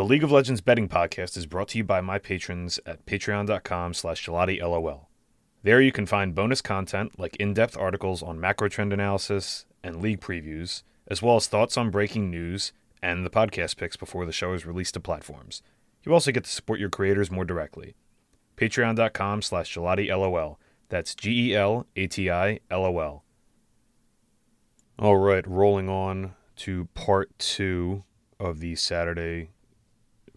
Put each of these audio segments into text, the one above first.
The League of Legends betting podcast is brought to you by my patrons at patreon.com slash Lol. There you can find bonus content like in-depth articles on macro trend analysis and league previews, as well as thoughts on breaking news and the podcast picks before the show is released to platforms. You also get to support your creators more directly. Patreon.com slash LOL. That's G E L A T I L O L. All right, rolling on to part two of the Saturday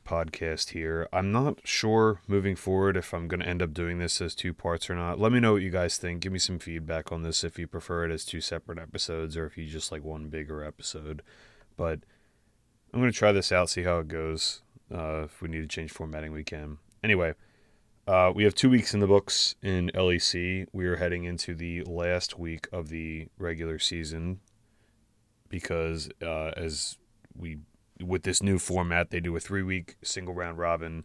podcast here. I'm not sure moving forward if I'm going to end up doing this as two parts or not. Let me know what you guys think. Give me some feedback on this if you prefer it as two separate episodes or if you just like one bigger episode. But I'm going to try this out, see how it goes. Uh, if we need to change formatting, we can. Anyway, uh, we have two weeks in the books in LEC. We are heading into the last week of the regular season because, uh, as we with this new format, they do a three week single round robin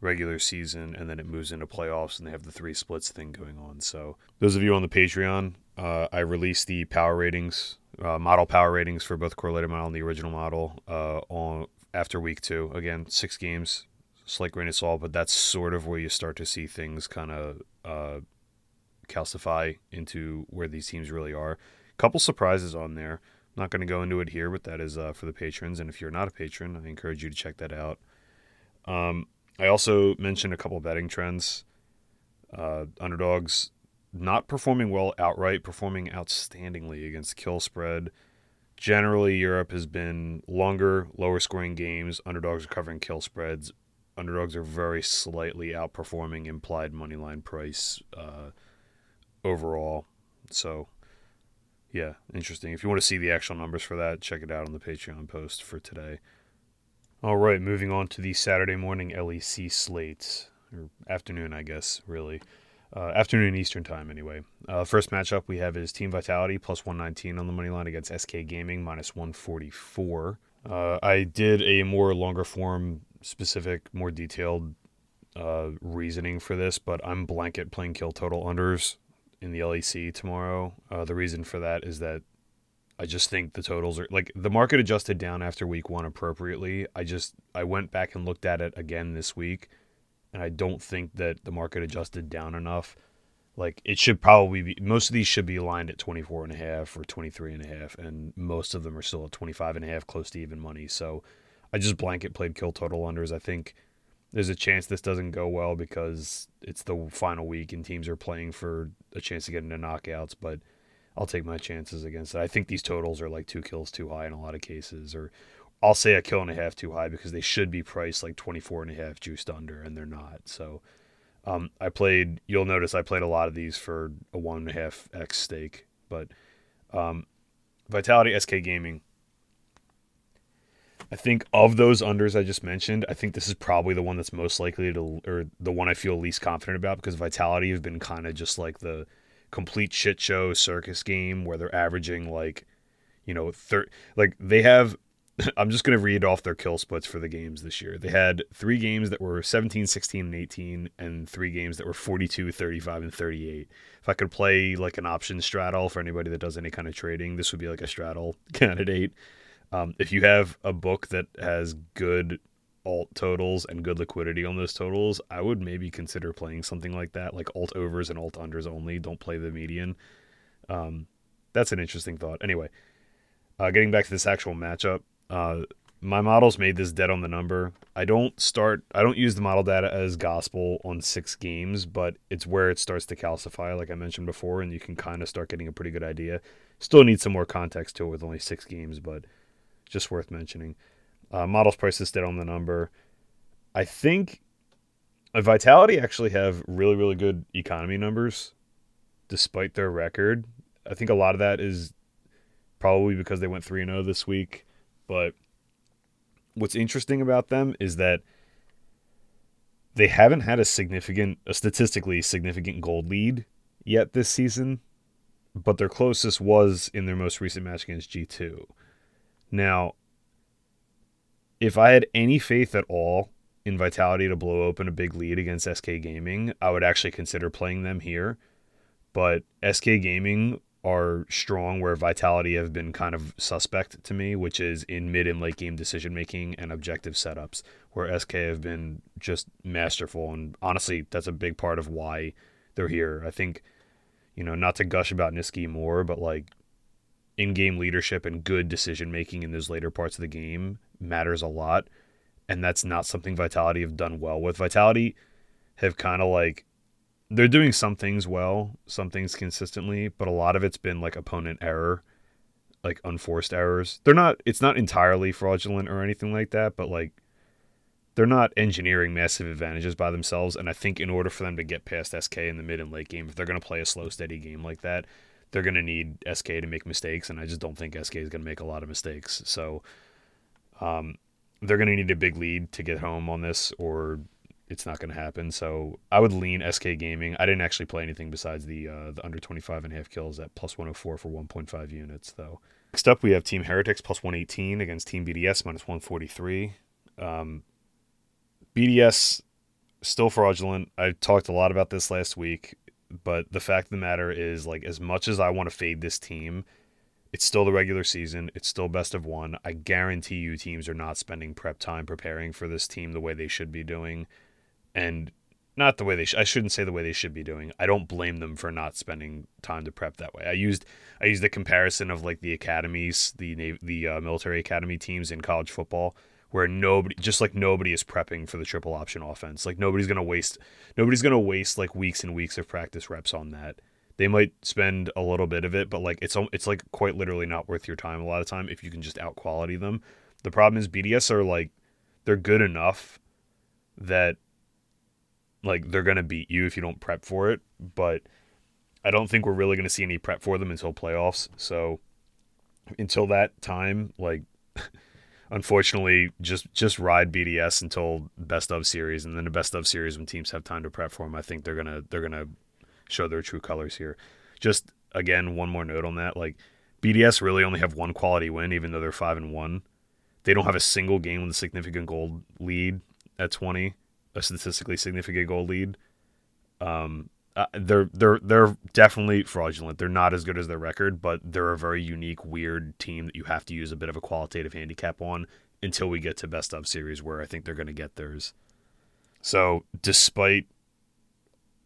regular season and then it moves into playoffs and they have the three splits thing going on. So, those of you on the Patreon, uh, I released the power ratings, uh, model power ratings for both correlated model and the original model uh, on after week two. Again, six games, slight grain of salt, but that's sort of where you start to see things kind of uh, calcify into where these teams really are. Couple surprises on there. Not going to go into it here, but that is uh, for the patrons. And if you're not a patron, I encourage you to check that out. Um, I also mentioned a couple betting trends. Uh, underdogs not performing well outright, performing outstandingly against kill spread. Generally, Europe has been longer, lower scoring games. Underdogs are covering kill spreads. Underdogs are very slightly outperforming implied moneyline price uh, overall. So yeah, interesting. If you want to see the actual numbers for that, check it out on the Patreon post for today. All right, moving on to the Saturday morning LEC slate, or afternoon, I guess, really. Uh, afternoon Eastern time, anyway. Uh, first matchup we have is Team Vitality plus 119 on the money line against SK Gaming minus 144. Uh, I did a more longer form, specific, more detailed uh, reasoning for this, but I'm blanket playing kill total unders in the LEC tomorrow. Uh, the reason for that is that I just think the totals are like the market adjusted down after week one appropriately. I just I went back and looked at it again this week, and I don't think that the market adjusted down enough. Like it should probably be most of these should be aligned at 24 and a half or 23 and a half and most of them are still at 25 and a half close to even money. So I just blanket played kill total unders. I think there's a chance this doesn't go well because it's the final week and teams are playing for a chance to get into knockouts, but I'll take my chances against it. I think these totals are like two kills too high in a lot of cases, or I'll say a kill and a half too high because they should be priced like 24 and a half juiced under, and they're not. So um, I played, you'll notice I played a lot of these for a one and a half X stake, but um, Vitality SK Gaming I think of those unders I just mentioned, I think this is probably the one that's most likely to, or the one I feel least confident about because Vitality have been kind of just like the complete shit show circus game where they're averaging like, you know, thir- like they have. I'm just going to read off their kill splits for the games this year. They had three games that were 17, 16, and 18, and three games that were 42, 35, and 38. If I could play like an option straddle for anybody that does any kind of trading, this would be like a straddle candidate. Um, if you have a book that has good alt totals and good liquidity on those totals, I would maybe consider playing something like that, like alt overs and alt unders only. Don't play the median. Um, that's an interesting thought. Anyway, uh, getting back to this actual matchup, uh, my models made this dead on the number. I don't start, I don't use the model data as gospel on six games, but it's where it starts to calcify, like I mentioned before, and you can kind of start getting a pretty good idea. Still need some more context to it with only six games, but just worth mentioning. Uh, models prices dead on the number. I think Vitality actually have really, really good economy numbers despite their record. I think a lot of that is probably because they went 3 0 this week. But what's interesting about them is that they haven't had a significant, a statistically significant gold lead yet this season, but their closest was in their most recent match against G2. Now, if I had any faith at all in Vitality to blow open a big lead against SK Gaming, I would actually consider playing them here. But SK Gaming are strong where Vitality have been kind of suspect to me, which is in mid and late game decision making and objective setups, where SK have been just masterful. And honestly, that's a big part of why they're here. I think, you know, not to gush about Nisqy more, but like in game leadership and good decision making in those later parts of the game matters a lot. And that's not something Vitality have done well with. Vitality have kind of like they're doing some things well, some things consistently, but a lot of it's been like opponent error, like unforced errors. They're not it's not entirely fraudulent or anything like that, but like they're not engineering massive advantages by themselves. And I think in order for them to get past SK in the mid and late game, if they're going to play a slow, steady game like that, they're going to need SK to make mistakes. And I just don't think SK is going to make a lot of mistakes. So um, they're going to need a big lead to get home on this, or it's not going to happen. So I would lean SK Gaming. I didn't actually play anything besides the uh, the under 25 and a half kills at plus 104 for 1.5 units, though. Next up, we have Team Heretics plus 118 against Team BDS minus 143. Um, BDS still fraudulent. I talked a lot about this last week, but the fact of the matter is, like, as much as I want to fade this team, it's still the regular season. It's still best of one. I guarantee you, teams are not spending prep time preparing for this team the way they should be doing, and not the way they. Sh- I shouldn't say the way they should be doing. I don't blame them for not spending time to prep that way. I used I used the comparison of like the academies, the the uh, military academy teams in college football where nobody just like nobody is prepping for the triple option offense. Like nobody's going to waste nobody's going to waste like weeks and weeks of practice reps on that. They might spend a little bit of it, but like it's it's like quite literally not worth your time a lot of time if you can just out quality them. The problem is BDS are like they're good enough that like they're going to beat you if you don't prep for it, but I don't think we're really going to see any prep for them until playoffs. So until that time, like unfortunately just just ride BDS until best of series, and then the best of series when teams have time to prep for them. I think they're gonna they're gonna show their true colors here. Just again, one more note on that: like BDS really only have one quality win, even though they're five and one. They don't have a single game with a significant gold lead at twenty, a statistically significant gold lead. Um, uh, they're they're they're definitely fraudulent. They're not as good as their record, but they're a very unique, weird team that you have to use a bit of a qualitative handicap on until we get to best of series, where I think they're going to get theirs. So, despite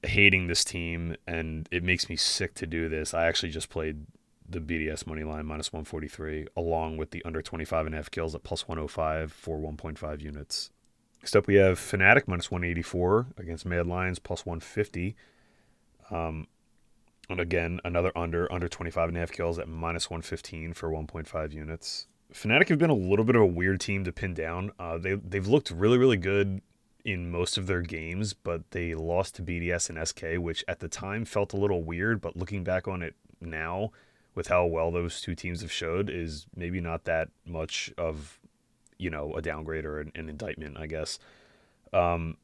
hating this team, and it makes me sick to do this, I actually just played the BDS money line minus 143 along with the under 25 and a half kills at plus 105 for 1.5 units. Next up, we have Fnatic minus 184 against Mad Lions plus 150. Um, and again, another under, under 25 and a half kills at minus 115 for 1.5 units. Fnatic have been a little bit of a weird team to pin down. Uh, they, they've looked really, really good in most of their games, but they lost to BDS and SK, which at the time felt a little weird. But looking back on it now, with how well those two teams have showed, is maybe not that much of, you know, a downgrade or an, an indictment, I guess. Um,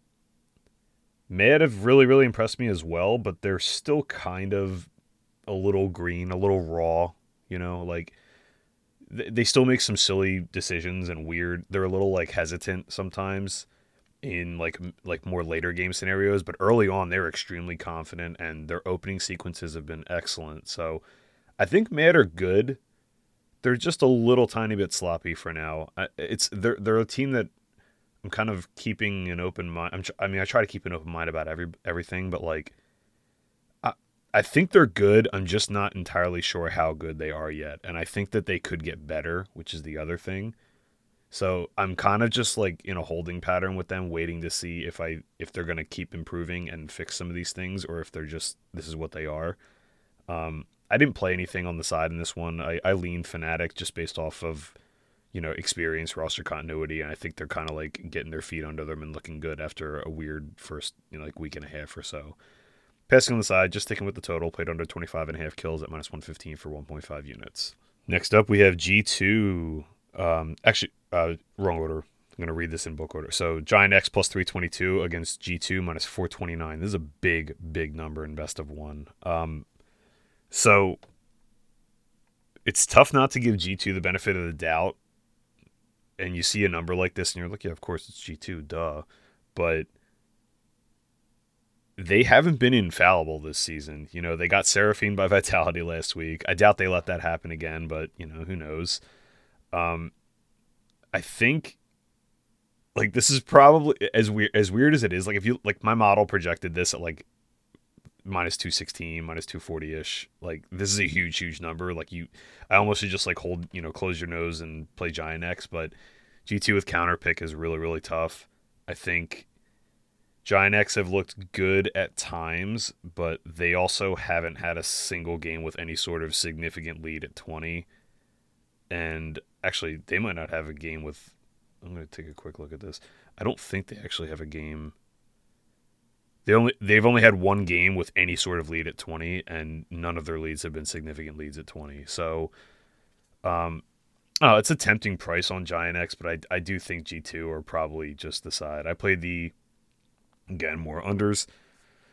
Mad have really, really impressed me as well, but they're still kind of a little green, a little raw, you know, like they still make some silly decisions and weird. They're a little like hesitant sometimes in like like more later game scenarios, but early on they're extremely confident and their opening sequences have been excellent. So I think Mad are good. They're just a little tiny bit sloppy for now. It's they're they're a team that I'm kind of keeping an open mind. I'm, I mean, I try to keep an open mind about every everything, but like, I I think they're good. I'm just not entirely sure how good they are yet, and I think that they could get better, which is the other thing. So I'm kind of just like in a holding pattern with them, waiting to see if I if they're gonna keep improving and fix some of these things, or if they're just this is what they are. Um, I didn't play anything on the side in this one. I, I leaned Fnatic just based off of you know, experience roster continuity, and I think they're kind of like getting their feet under them and looking good after a weird first, you know, like week and a half or so. Passing on the side, just sticking with the total, played under 25 and a half kills at minus 115 for 1.5 units. Next up, we have G2. Um, actually, uh, wrong order. I'm going to read this in book order. So Giant X plus 322 against G2 minus 429. This is a big, big number in best of one. Um, so it's tough not to give G2 the benefit of the doubt and you see a number like this and you're like, yeah, of course it's G2, duh. But they haven't been infallible this season. You know, they got Seraphine by Vitality last week. I doubt they let that happen again, but you know, who knows? Um, I think like this is probably as weird as weird as it is. Like if you like my model projected this at like minus 216 minus 240 ish like this is a huge huge number. Like you i almost should just like hold you know close your nose and play giant x but g2 with counter pick is really really tough. I think giant x have looked good at times but they also haven't had a single game with any sort of significant lead at 20 and actually they might not have a game with i'm going to take a quick look at this. I don't think they actually have a game they only they've only had one game with any sort of lead at 20 and none of their leads have been significant leads at 20 so um oh it's a tempting price on giant x but i, I do think g2 are probably just the side. I played the again more unders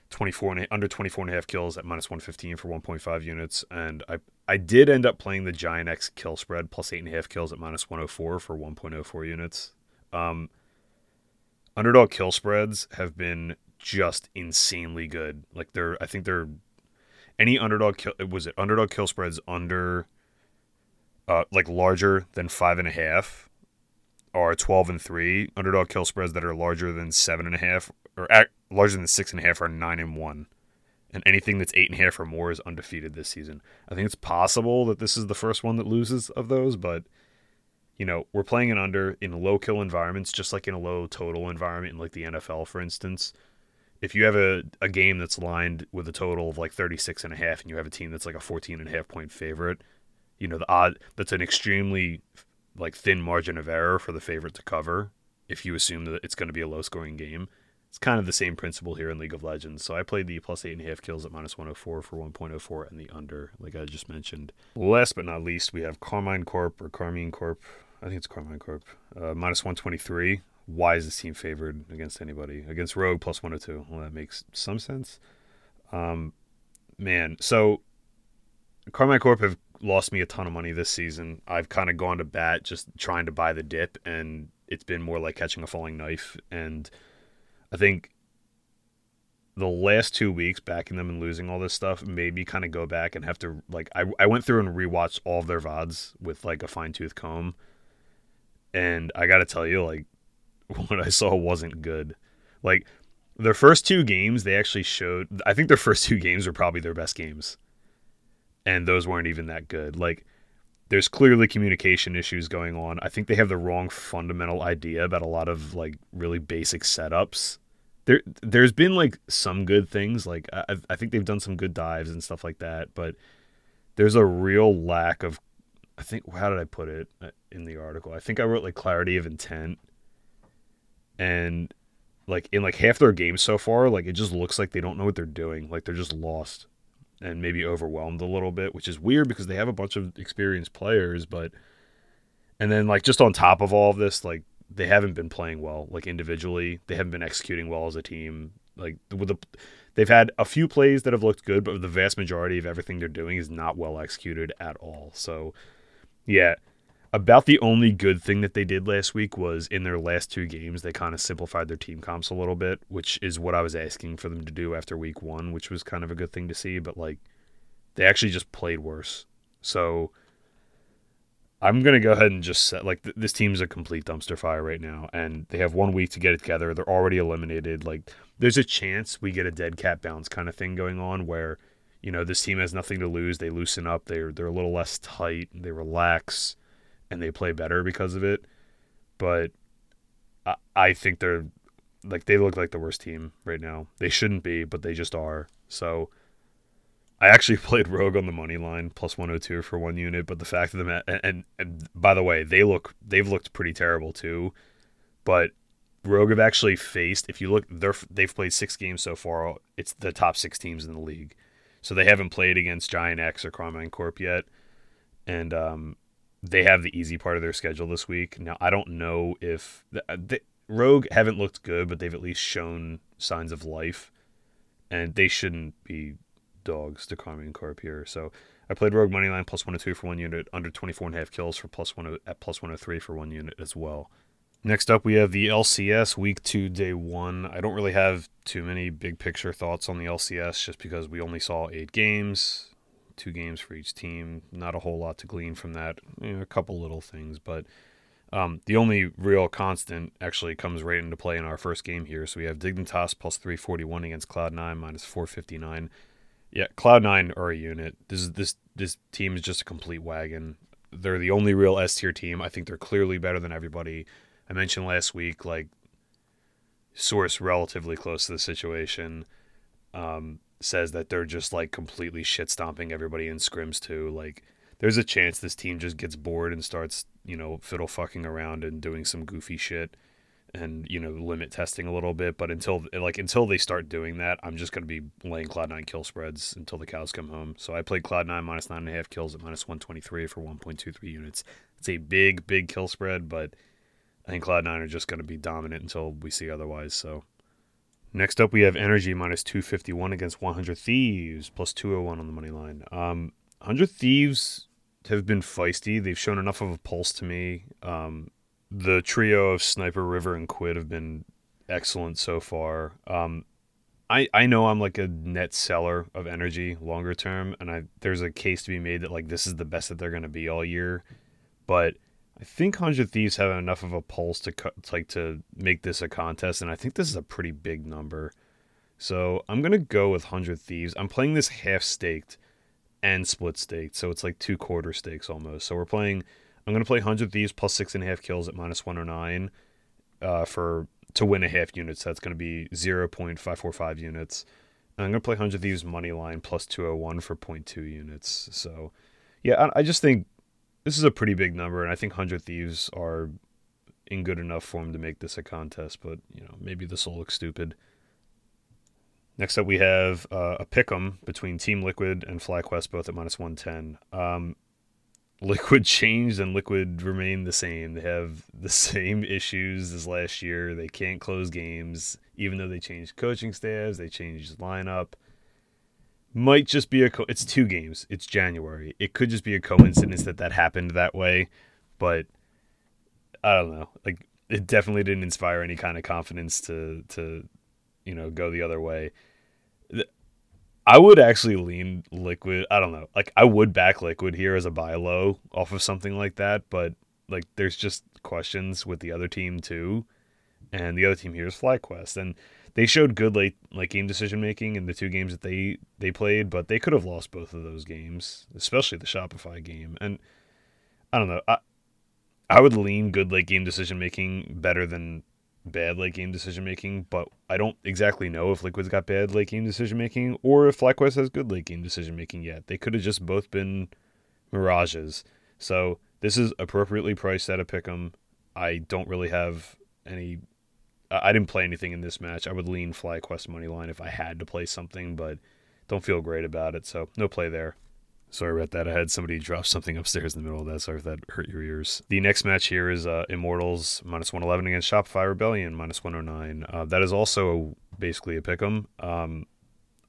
24 and under 24 and a half kills at minus 115 for 1.5 units and i i did end up playing the giant x kill spread plus eight and a half kills at minus 104 for 1.04 units. Um underdog kill spreads have been just insanely good. Like they're, I think they're any underdog kill. Was it underdog kill spreads under, uh, like larger than five and a half, are twelve and three. Underdog kill spreads that are larger than seven and a half or at, larger than six and a half are nine and one. And anything that's eight and a half or more is undefeated this season. I think it's possible that this is the first one that loses of those, but you know, we're playing an under in low kill environments, just like in a low total environment, in like the NFL, for instance if you have a, a game that's lined with a total of like 36 and a half and you have a team that's like a 14 and a half point favorite, you know, the odd that's an extremely like thin margin of error for the favorite to cover if you assume that it's going to be a low scoring game. It's kind of the same principle here in League of Legends. So I played the plus eight and a half kills at minus 104 for 1.04 and the under, like I just mentioned. Last but not least, we have Karmine Corp or Karmine Corp. I think it's Karmine Corp. Uh, minus 123 why is this team favored against anybody? Against Rogue plus one 102. Well, that makes some sense. Um, man, so Karmine Corp have lost me a ton of money this season. I've kind of gone to bat just trying to buy the dip, and it's been more like catching a falling knife. And I think the last two weeks backing them and losing all this stuff made me kind of go back and have to like I, I went through and rewatched all of their VODs with like a fine tooth comb. And I gotta tell you, like what I saw wasn't good. Like their first two games, they actually showed. I think their first two games were probably their best games, and those weren't even that good. Like there's clearly communication issues going on. I think they have the wrong fundamental idea about a lot of like really basic setups. There, there's been like some good things. Like I, I think they've done some good dives and stuff like that, but there's a real lack of. I think how did I put it uh, in the article? I think I wrote like clarity of intent and like in like half their games so far, like it just looks like they don't know what they're doing. Like they're just lost and maybe overwhelmed a little bit, which is weird because they have a bunch of experienced players, but and then like just on top of all of this, like they haven't been playing well, like individually. They haven't been executing well as a team. Like with the they've had a few plays that have looked good, but the vast majority of everything they're doing is not well executed at all. So yeah, about the only good thing that they did last week was in their last two games they kind of simplified their team comps a little bit which is what i was asking for them to do after week one which was kind of a good thing to see but like they actually just played worse. So i'm going to go ahead and just set like th- this team's a complete dumpster fire right now and they have one week to get it together. They're already eliminated. Like there's a chance we get a dead cat bounce kind of thing going on where you know this team has nothing to lose. They loosen up. They're they're a little less tight. They relax and they play better because of it. But I, I think they're like they look like the worst team right now. They shouldn't be, but they just are. So I actually played Rogue on the money line plus 102 for one unit, but the fact of the and, and, and by the way, they look they've looked pretty terrible too. But Rogue have actually faced if you look they're they've played 6 games so far. It's the top 6 teams in the league. So they haven't played against Giant X or Karmine Corp yet. And um, they have the easy part of their schedule this week. Now, I don't know if the, uh, the, Rogue haven't looked good, but they've at least shown signs of life, and they shouldn't be dogs to Karmine Corp here. So I played Rogue Moneyline plus 102 for one unit, under 24 and a half kills for plus one at plus 103 for one unit as well. Next up, we have the LCS Week 2, Day 1. I don't really have too many big picture thoughts on the LCS just because we only saw eight games, two games for each team. Not a whole lot to glean from that. You know, a couple little things, but um, the only real constant actually comes right into play in our first game here. So we have Dignitas plus 341 against Cloud9 minus 459. Yeah, Cloud9 are a unit. This is this this team is just a complete wagon. They're the only real S tier team. I think they're clearly better than everybody. I mentioned last week, like source relatively close to the situation, um, says that they're just like completely shit stomping everybody in scrims too. Like there's a chance this team just gets bored and starts, you know, fiddle fucking around and doing some goofy shit and, you know, limit testing a little bit. But until like until they start doing that, I'm just gonna be laying Cloud Nine kill spreads until the cows come home. So I played Cloud Nine minus nine and a half kills at minus one twenty three for one point two three units. It's a big, big kill spread, but I think Cloud9 are just going to be dominant until we see otherwise. So next up, we have NRG minus 251 against 100 Thieves plus 201 on the money line. Um, 100 Thieves have been feisty. They've shown enough of a pulse to me. Um, the trio of Sniper, River, and Quid have been excellent so far. Um, I, I know I'm like a net seller of NRG longer term, and I there's a case to be made that like this is the best that they're going to be all year, but I think Hundred Thieves have enough of a pulse to like to make this a contest, and I think this is a pretty big number. So I'm gonna go with Hundred Thieves. I'm playing this half staked and split staked, so it's like two quarter stakes almost. So we're playing. I'm gonna play Hundred Thieves plus six and a half kills at minus one hundred oh nine, uh, for to win a half unit. So that's gonna be zero point five four five units. And I'm gonna play Hundred Thieves money line plus two hundred oh one for 0.2 units. So yeah, I, I just think this is a pretty big number, and I think Hundred Thieves are in good enough form to make this a contest. But you know, maybe this will look stupid. Next up, we have uh, a pick'em between Team Liquid and FlyQuest, both at minus one ten. Um, Liquid changed and Liquid remain the same. They have the same issues as last year. They can't close games, even though they changed coaching staffs. They changed lineup might just be a co- it's two games. It's january. It could just be a coincidence that that happened that way but i don't know. Like it definitely didn't inspire any kind of confidence to to you know go the other way. I would actually lean liquid i don't know. Like i would back liquid here as a buy low off of something like that but like there's just questions with the other team too and the other team here is flyquest and they showed good late like game decision making in the two games that they they played, but they could have lost both of those games, especially the Shopify game. And I don't know, I I would lean good late game decision making better than bad late game decision making, but I don't exactly know if Liquid's got bad late game decision making or if FlyQuest has good late game decision making yet. They could have just both been mirages. So this is appropriately priced at a pick'em. I don't really have any I didn't play anything in this match. I would lean FlyQuest money line if I had to play something, but don't feel great about it. So no play there. Sorry about that. I had somebody drop something upstairs in the middle of that. Sorry if that hurt your ears. The next match here is uh, Immortals minus 111 against Shopify Rebellion minus 109. Uh, that is also basically a pick 'em. Um,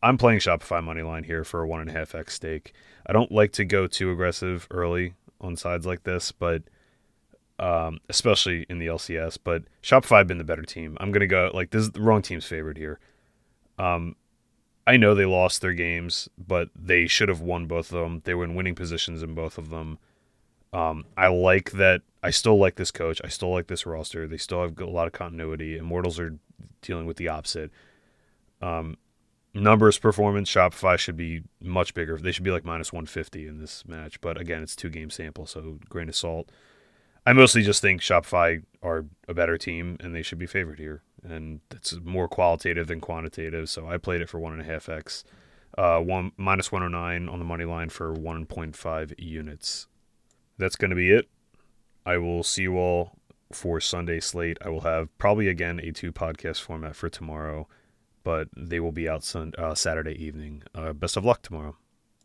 I'm playing Shopify money line here for a one and a half x stake. I don't like to go too aggressive early on sides like this, but um, especially in the LCS. But Shopify been the better team. I'm gonna go like this is the wrong team's favorite here. Um, I know they lost their games, but they should have won both of them. They were in winning positions in both of them. Um, I like that. I still like this coach. I still like this roster. They still have a lot of continuity. Immortals are dealing with the opposite. Um, numbers performance, Shopify should be much bigger. They should be like minus 150 in this match. But again, it's two game sample, so grain of salt. I mostly just think Shopify are a better team and they should be favored here. And it's more qualitative than quantitative. So I played it for one and a half X. Uh, one minus 109 on the money line for 1.5 units. That's going to be it. I will see you all for Sunday slate. I will have probably again a two podcast format for tomorrow, but they will be out sun, uh, Saturday evening. Uh, best of luck tomorrow.